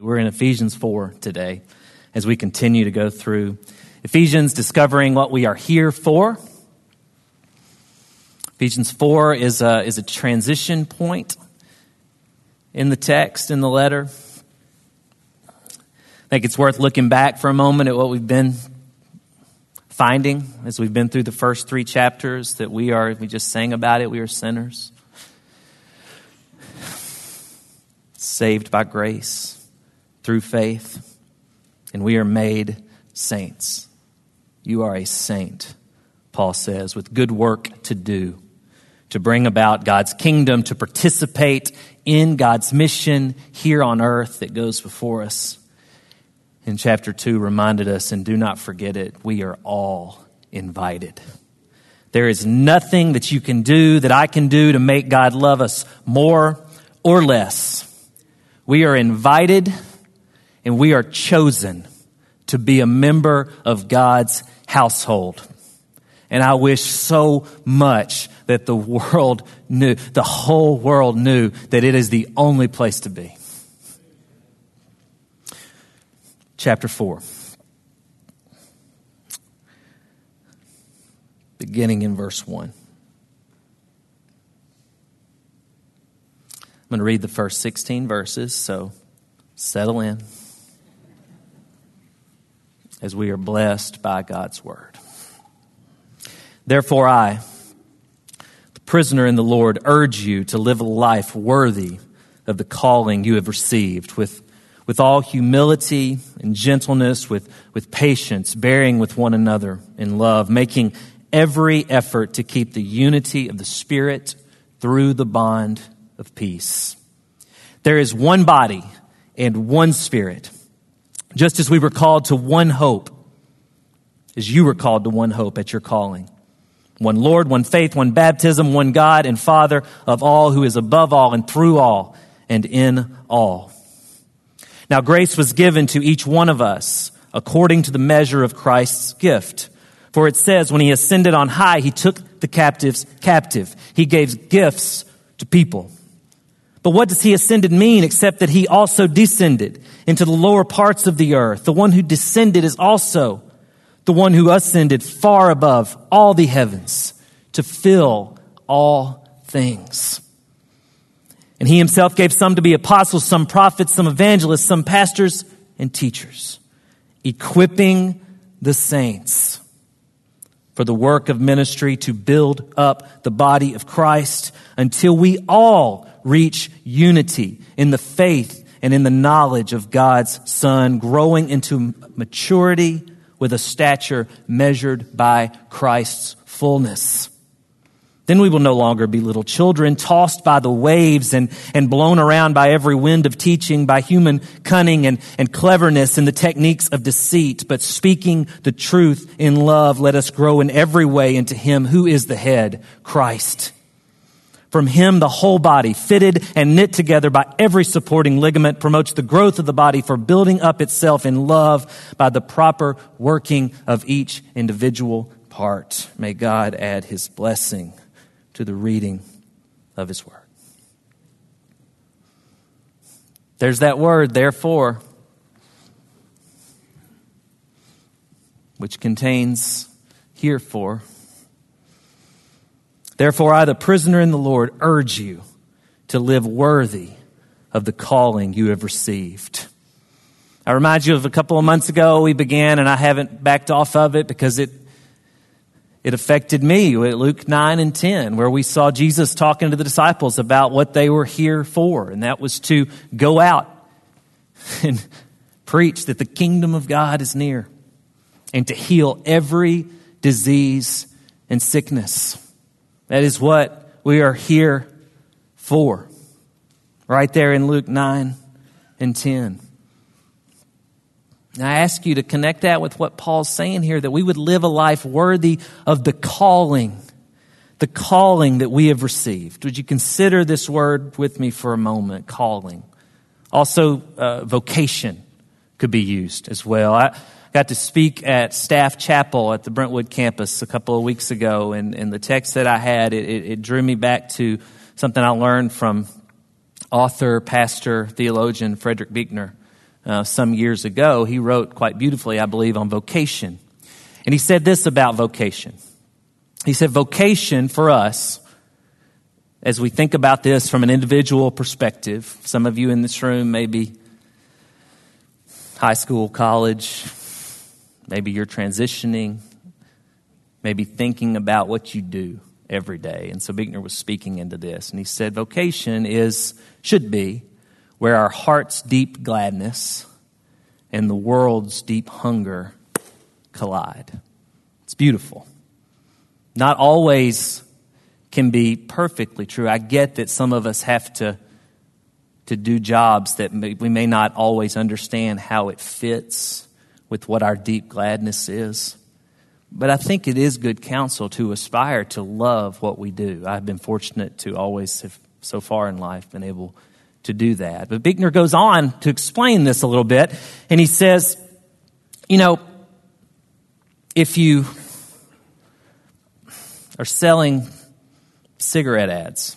We're in Ephesians 4 today as we continue to go through Ephesians, discovering what we are here for. Ephesians 4 is a, is a transition point in the text, in the letter. I think it's worth looking back for a moment at what we've been finding as we've been through the first three chapters that we are, we just sang about it, we are sinners. Saved by grace through faith, and we are made saints. You are a saint, Paul says, with good work to do, to bring about God's kingdom, to participate in God's mission here on earth that goes before us. In chapter 2, reminded us, and do not forget it, we are all invited. There is nothing that you can do, that I can do to make God love us more or less. We are invited and we are chosen to be a member of God's household. And I wish so much that the world knew, the whole world knew that it is the only place to be. Chapter 4. Beginning in verse 1. I'm going to read the first 16 verses, so settle in as we are blessed by God's word. Therefore, I, the prisoner in the Lord, urge you to live a life worthy of the calling you have received with, with all humility and gentleness, with, with patience, bearing with one another in love, making every effort to keep the unity of the Spirit through the bond of peace. There is one body and one Spirit just as we were called to one hope, as you were called to one hope at your calling. One Lord, one faith, one baptism, one God and Father of all, who is above all and through all and in all. Now grace was given to each one of us according to the measure of Christ's gift. For it says, when he ascended on high, he took the captives captive. He gave gifts to people. But what does he ascended mean except that he also descended into the lower parts of the earth? The one who descended is also the one who ascended far above all the heavens to fill all things. And he himself gave some to be apostles, some prophets, some evangelists, some pastors and teachers, equipping the saints for the work of ministry to build up the body of Christ until we all reach unity in the faith and in the knowledge of God's Son, growing into maturity with a stature measured by Christ's fullness. Then we will no longer be little children, tossed by the waves and, and blown around by every wind of teaching, by human cunning and, and cleverness and the techniques of deceit, but speaking the truth in love, let us grow in every way into Him who is the head, Christ. From him, the whole body, fitted and knit together by every supporting ligament, promotes the growth of the body for building up itself in love by the proper working of each individual part. May God add his blessing to the reading of his word. There's that word, therefore, which contains herefore. Therefore, I, the prisoner in the Lord, urge you to live worthy of the calling you have received. I remind you of a couple of months ago we began, and I haven't backed off of it because it it affected me at Luke 9 and 10, where we saw Jesus talking to the disciples about what they were here for, and that was to go out and preach that the kingdom of God is near and to heal every disease and sickness. That is what we are here for. Right there in Luke 9 and 10. Now, I ask you to connect that with what Paul's saying here that we would live a life worthy of the calling, the calling that we have received. Would you consider this word with me for a moment? Calling. Also, uh, vocation could be used as well. I, got to speak at Staff Chapel at the Brentwood campus a couple of weeks ago, and, and the text that I had, it, it, it drew me back to something I learned from author, pastor, theologian Frederick Buechner, uh, some years ago. He wrote quite beautifully, I believe, on vocation. And he said this about vocation. He said, Vocation for us, as we think about this from an individual perspective, some of you in this room, maybe high school, college, maybe you're transitioning, maybe thinking about what you do every day. And so Buechner was speaking into this, and he said, Vocation is, should be, where our heart's deep gladness and the world's deep hunger collide. It's beautiful. Not always can be perfectly true. I get that some of us have to, to do jobs that we may not always understand how it fits with what our deep gladness is. But I think it is good counsel to aspire to love what we do. I've been fortunate to always have, so far in life, been able to do that. But Buechner goes on to explain this a little bit, and he says, you know, if you are selling cigarette ads,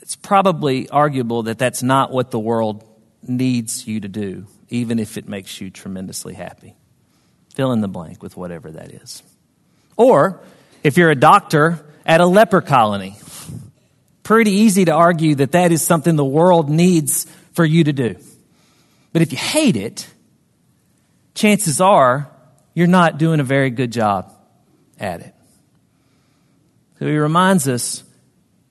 it's probably arguable that that's not what the world needs you to do, even if it makes you tremendously happy. Fill in the blank with whatever that is. Or if you're a doctor at a leper colony, pretty easy to argue that that is something the world needs for you to do. But if you hate it, chances are you're not doing a very good job at it. So he reminds us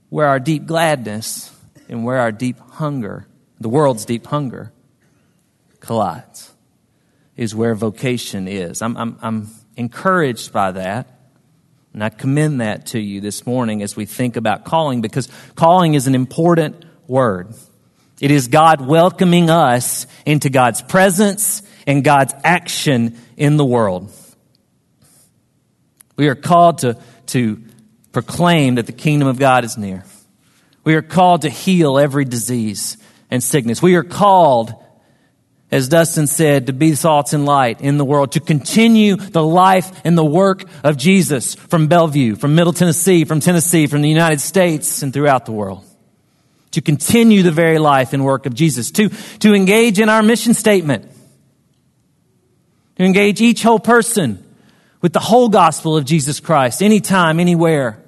where our deep gladness and where our deep hunger, the world's deep hunger, collides, is where vocation is. I'm, I'm, I'm encouraged by that. And I commend that to you this morning as we think about calling because calling is an important word. It is God welcoming us into God's presence and God's action in the world. We are called to, to proclaim that the kingdom of God is near. We are called to heal every disease and sickness. We are called, as Dustin said, to be salt and light in the world, to continue the life and the work of Jesus from Bellevue, from Middle Tennessee, from Tennessee, from the United States, and throughout the world. To continue the very life and work of Jesus, to, to engage in our mission statement, to engage each whole person with the whole gospel of Jesus Christ, anytime, anywhere,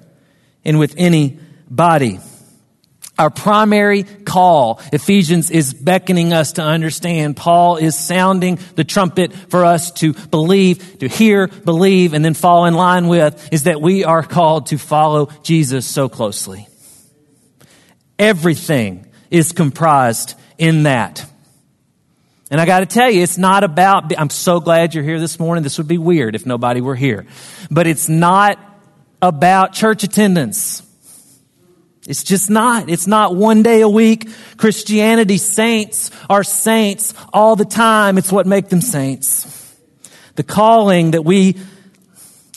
and with anybody. Our primary call, Ephesians is beckoning us to understand. Paul is sounding the trumpet for us to believe, to hear, believe, and then fall in line with is that we are called to follow Jesus so closely. Everything is comprised in that. And I got to tell you, it's not about, I'm so glad you're here this morning. This would be weird if nobody were here. But it's not about church attendance. It's just not. It's not one day a week. Christianity saints are saints all the time. It's what make them saints. The calling that we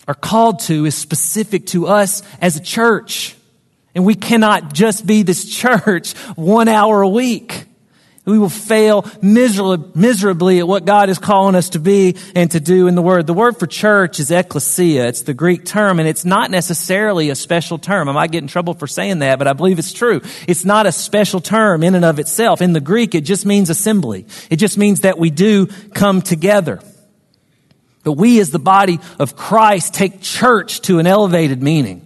are called to is specific to us as a church. And we cannot just be this church one hour a week. We will fail miserably at what God is calling us to be and to do in the Word. The word for church is ecclesia. It's the Greek term, and it's not necessarily a special term. I might get in trouble for saying that, but I believe it's true. It's not a special term in and of itself. In the Greek, it just means assembly. It just means that we do come together. But we as the body of Christ take church to an elevated meaning.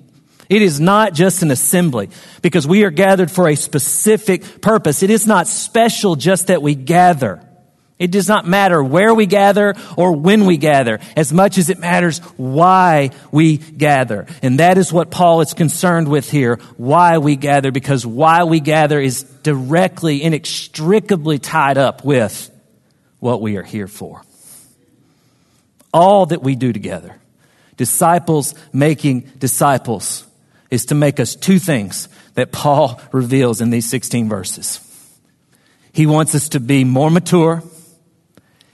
It is not just an assembly because we are gathered for a specific purpose. It is not special just that we gather. It does not matter where we gather or when we gather as much as it matters why we gather. And that is what Paul is concerned with here. Why we gather because why we gather is directly, inextricably tied up with what we are here for. All that we do together. Disciples making disciples is to make us two things that Paul reveals in these 16 verses. He wants us to be more mature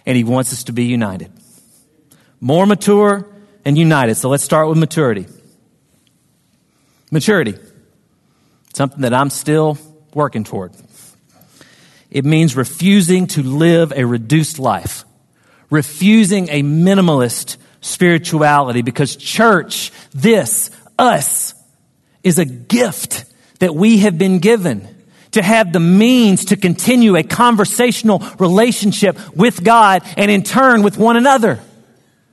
and he wants us to be united. More mature and united. So let's start with maturity. Maturity. Something that I'm still working toward. It means refusing to live a reduced life. Refusing a minimalist spirituality because church, this, us, is a gift that we have been given to have the means to continue a conversational relationship with God and in turn with one another.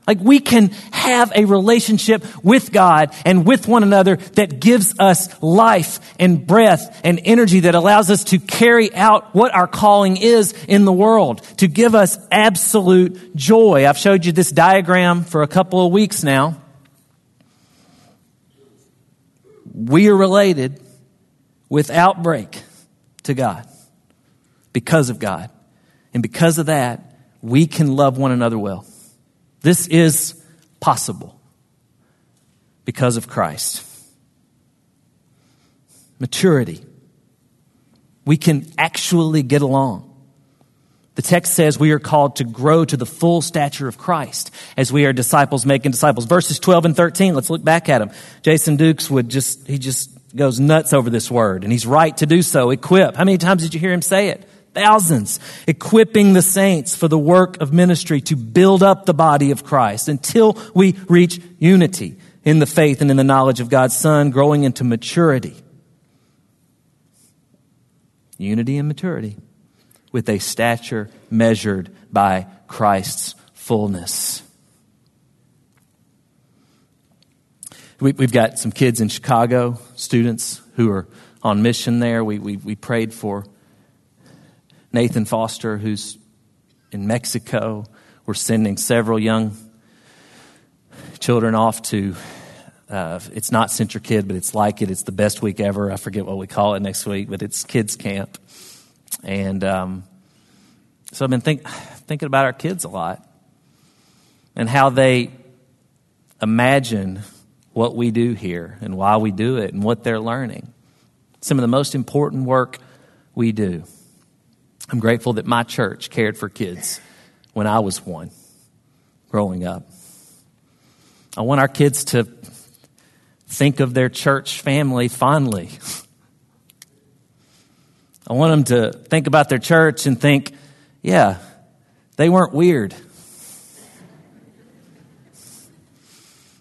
Like we can have a relationship with God and with one another that gives us life and breath and energy that allows us to carry out what our calling is in the world, to give us absolute joy. I've showed you this diagram for a couple of weeks now. We are related without break to God because of God. And because of that, we can love one another well. This is possible because of Christ. Maturity. We can actually get along. The text says we are called to grow to the full stature of Christ as we are disciples making disciples. Verses 12 and 13, let's look back at them. Jason Dukes would just, he just goes nuts over this word, and he's right to do so. Equip. How many times did you hear him say it? Thousands. Equipping the saints for the work of ministry to build up the body of Christ until we reach unity in the faith and in the knowledge of God's Son, growing into maturity. Unity and maturity with a stature measured by Christ's fullness. We, have got some kids in Chicago, students who are on mission there. We, we, we prayed for Nathan Foster, who's in Mexico. We're sending several young children off to, uh, it's not CentriKid, but it's like it. It's the best week ever. I forget what we call it next week, but it's kids camp. And um, so I've been think, thinking about our kids a lot and how they imagine what we do here and why we do it and what they're learning. Some of the most important work we do. I'm grateful that my church cared for kids when I was one growing up. I want our kids to think of their church family fondly. I want them to think about their church and think, yeah, they weren't weird.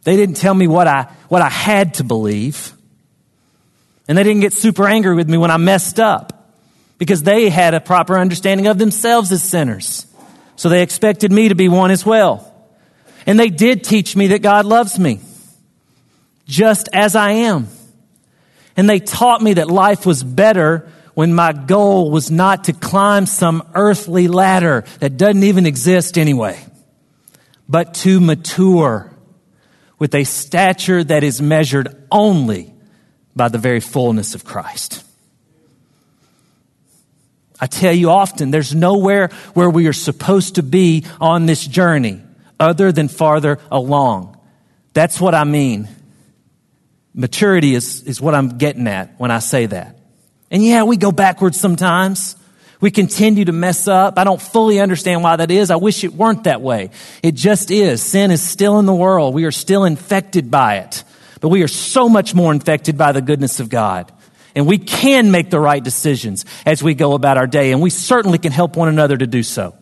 They didn't tell me what I, what I had to believe. And they didn't get super angry with me when I messed up because they had a proper understanding of themselves as sinners. So they expected me to be one as well. And they did teach me that God loves me just as I am. And they taught me that life was better when my goal was not to climb some earthly ladder that doesn't even exist anyway, but to mature with a stature that is measured only by the very fullness of Christ. I tell you often, there's nowhere where we are supposed to be on this journey other than farther along. That's what I mean. Maturity is, is what I'm getting at when I say that. And yeah, we go backwards sometimes. We continue to mess up. I don't fully understand why that is. I wish it weren't that way. It just is. Sin is still in the world. We are still infected by it. But we are so much more infected by the goodness of God. And we can make the right decisions as we go about our day, and we certainly can help one another to do so.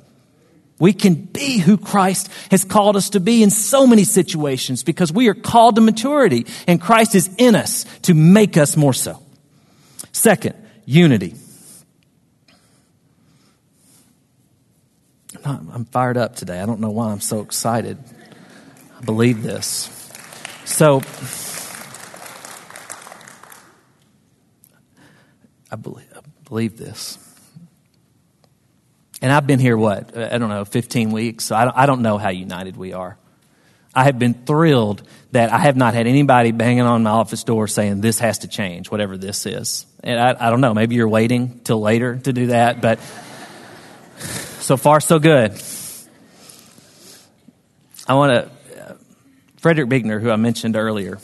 We can be who Christ has called us to be in so many situations because we are called to maturity, and Christ is in us to make us more so. Second, unity. I'm fired up today. I don't know why I'm so excited. I believe this. So, I believe, I believe this. And I've been here, what, I don't know, 15 weeks, so I don't, I don't know how united we are. I have been thrilled that I have not had anybody banging on my office door saying this has to change, whatever this is. And I, I don't know, maybe you're waiting till later to do that, but so far so good. I want to, Frederick Buechner, who I mentioned earlier,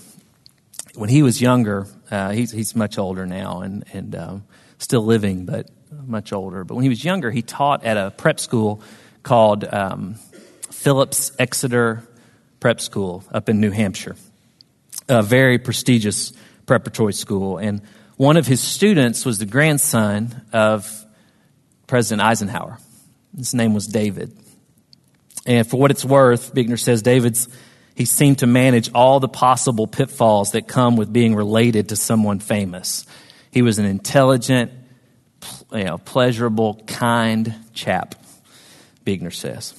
when he was younger, uh, he's, he's much older now and, and um, still living, but much older. But when he was younger, he taught at a prep school called um, Phillips Exeter Prep School up in New Hampshire, a very prestigious preparatory school. And one of his students was the grandson of President Eisenhower. His name was David. And for what it's worth, Buechner says David's he seemed to manage all the possible pitfalls that come with being related to someone famous. He was an intelligent, you know, pleasurable, kind chap, Buechner says.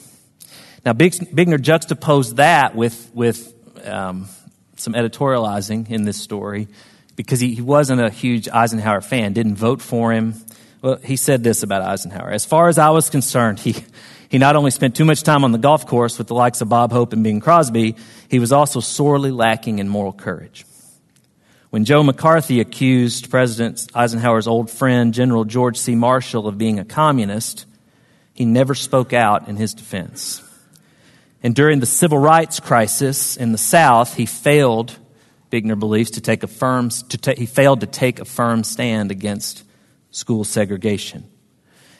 Now, Buechner juxtaposed that with, with um, some editorializing in this story because he, he wasn't a huge Eisenhower fan, didn't vote for him. Well, he said this about Eisenhower. As far as I was concerned, he, he not only spent too much time on the golf course with the likes of Bob Hope and Bing Crosby, he was also sorely lacking in moral courage. When Joe McCarthy accused President Eisenhower's old friend, General George C. Marshall, of being a communist, he never spoke out in his defense. And during the civil rights crisis in the South, he failed, Buechner believes, to take a firm, to ta- he failed to take a firm stand against school segregation.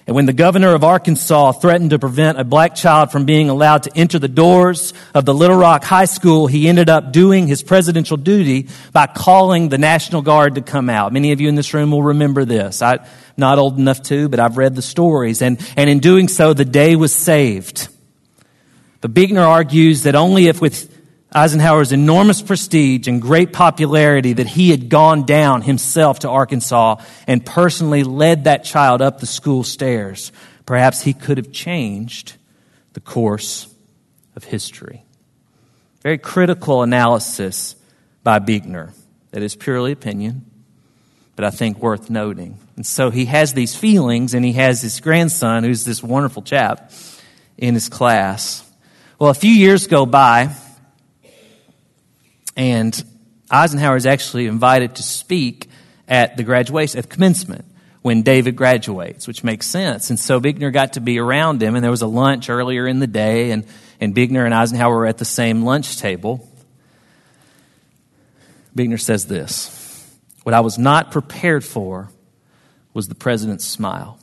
And when the governor of Arkansas threatened to prevent a black child from being allowed to enter the doors of the Little Rock High School, he ended up doing his presidential duty by calling the National Guard to come out. Many of you in this room will remember this. I'm not old enough to, but I've read the stories. And, and in doing so, the day was saved. But Buechner argues that only if with Eisenhower's enormous prestige and great popularity that he had gone down himself to Arkansas and personally led that child up the school stairs, perhaps he could have changed the course of history. Very critical analysis by Buechner that is purely opinion, but I think worth noting. And so he has these feelings, and he has his grandson, who's this wonderful chap, in his class. Well, a few years go by, and Eisenhower is actually invited to speak at the graduation, at the commencement, when David graduates, which makes sense. And so Buechner got to be around him, and there was a lunch earlier in the day, and, and Buechner and Eisenhower were at the same lunch table. Buechner says this What I was not prepared for was the president's smile.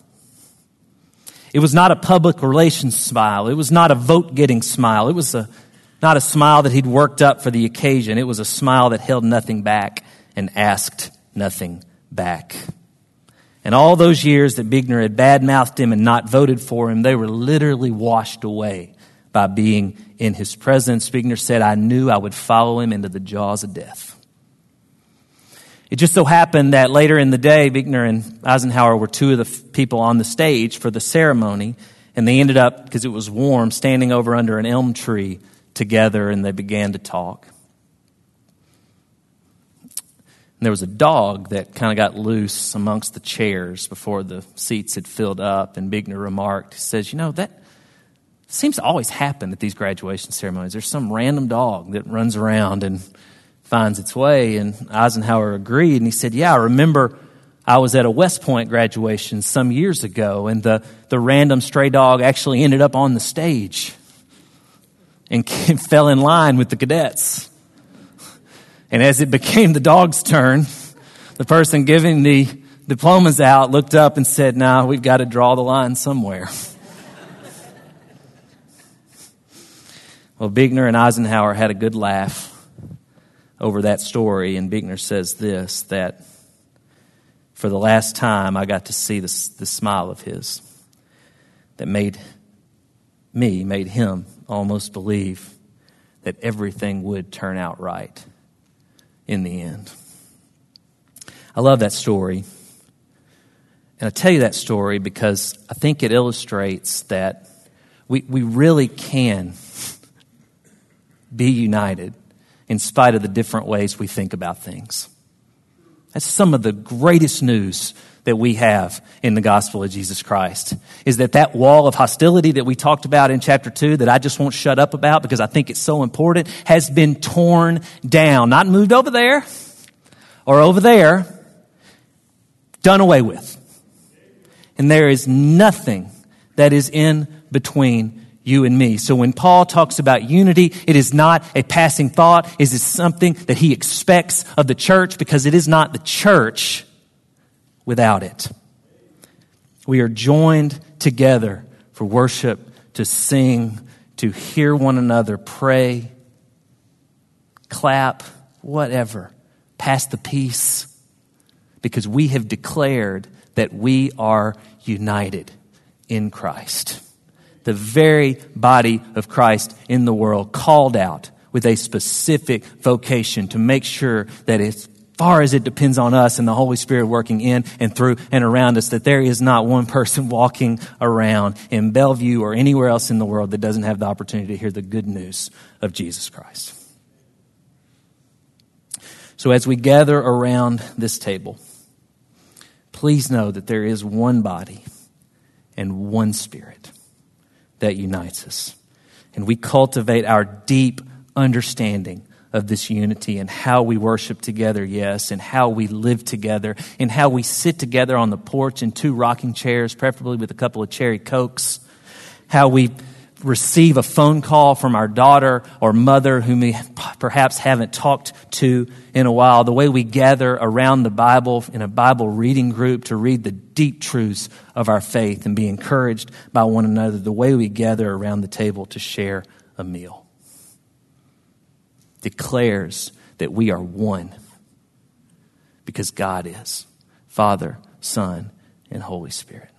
It was not a public relations smile. It was not a vote getting smile. It was a not a smile that he'd worked up for the occasion. It was a smile that held nothing back and asked nothing back. And all those years that Buechner had badmouthed him and not voted for him, they were literally washed away by being in his presence. Buechner said, I knew I would follow him into the jaws of death. It just so happened that later in the day, Buechner and Eisenhower were two of the people on the stage for the ceremony, and they ended up, because it was warm, standing over under an elm tree together and they began to talk. And there was a dog that kind of got loose amongst the chairs before the seats had filled up. And Buechner remarked, he says, You know, that seems to always happen at these graduation ceremonies. There's some random dog that runs around and finds its way. And Eisenhower agreed. And he said, Yeah, I remember I was at a West Point graduation some years ago, and the, the random stray dog actually ended up on the stage and fell in line with the cadets. And as it became the dog's turn, the person giving the diplomas out looked up and said, Now we've got to draw the line somewhere. well, Buechner and Eisenhower had a good laugh over that story, and Buechner says this that for the last time I got to see this, this smile of his that made me, made him almost believe that everything would turn out right in the end. I love that story. And I tell you that story because I think it illustrates that we, we really can be united in spite of the different ways we think about things. That's some of the greatest news that we have in the gospel of Jesus Christ is that that wall of hostility that we talked about in chapter 2 that I just won't shut up about because I think it's so important has been torn down, not moved over there or over there, done away with. And there is nothing that is in between you and me. So when Paul talks about unity, it is not a passing thought. It is something that he expects of the church because it is not the church without it. We are joined together for worship, to sing, to hear one another pray, clap, whatever. Pass the peace because we have declared that we are united in Christ the very body of Christ in the world, called out with a specific vocation to make sure that as far as it depends on us and the Holy Spirit working in and through and around us, that there is not one person walking around in Bellevue or anywhere else in the world that doesn't have the opportunity to hear the good news of Jesus Christ. So as we gather around this table, please know that there is one body and one spirit that unites us. And we cultivate our deep understanding of this unity and how we worship together, yes, and how we live together, and how we sit together on the porch in two rocking chairs, preferably with a couple of cherry cokes, how we receive a phone call from our daughter or mother whom we perhaps haven't talked to in a while, the way we gather around the Bible in a Bible reading group to read the deep truths of our faith and be encouraged by one another, the way we gather around the table to share a meal declares that we are one because God is. Father, Son, and Holy Spirit.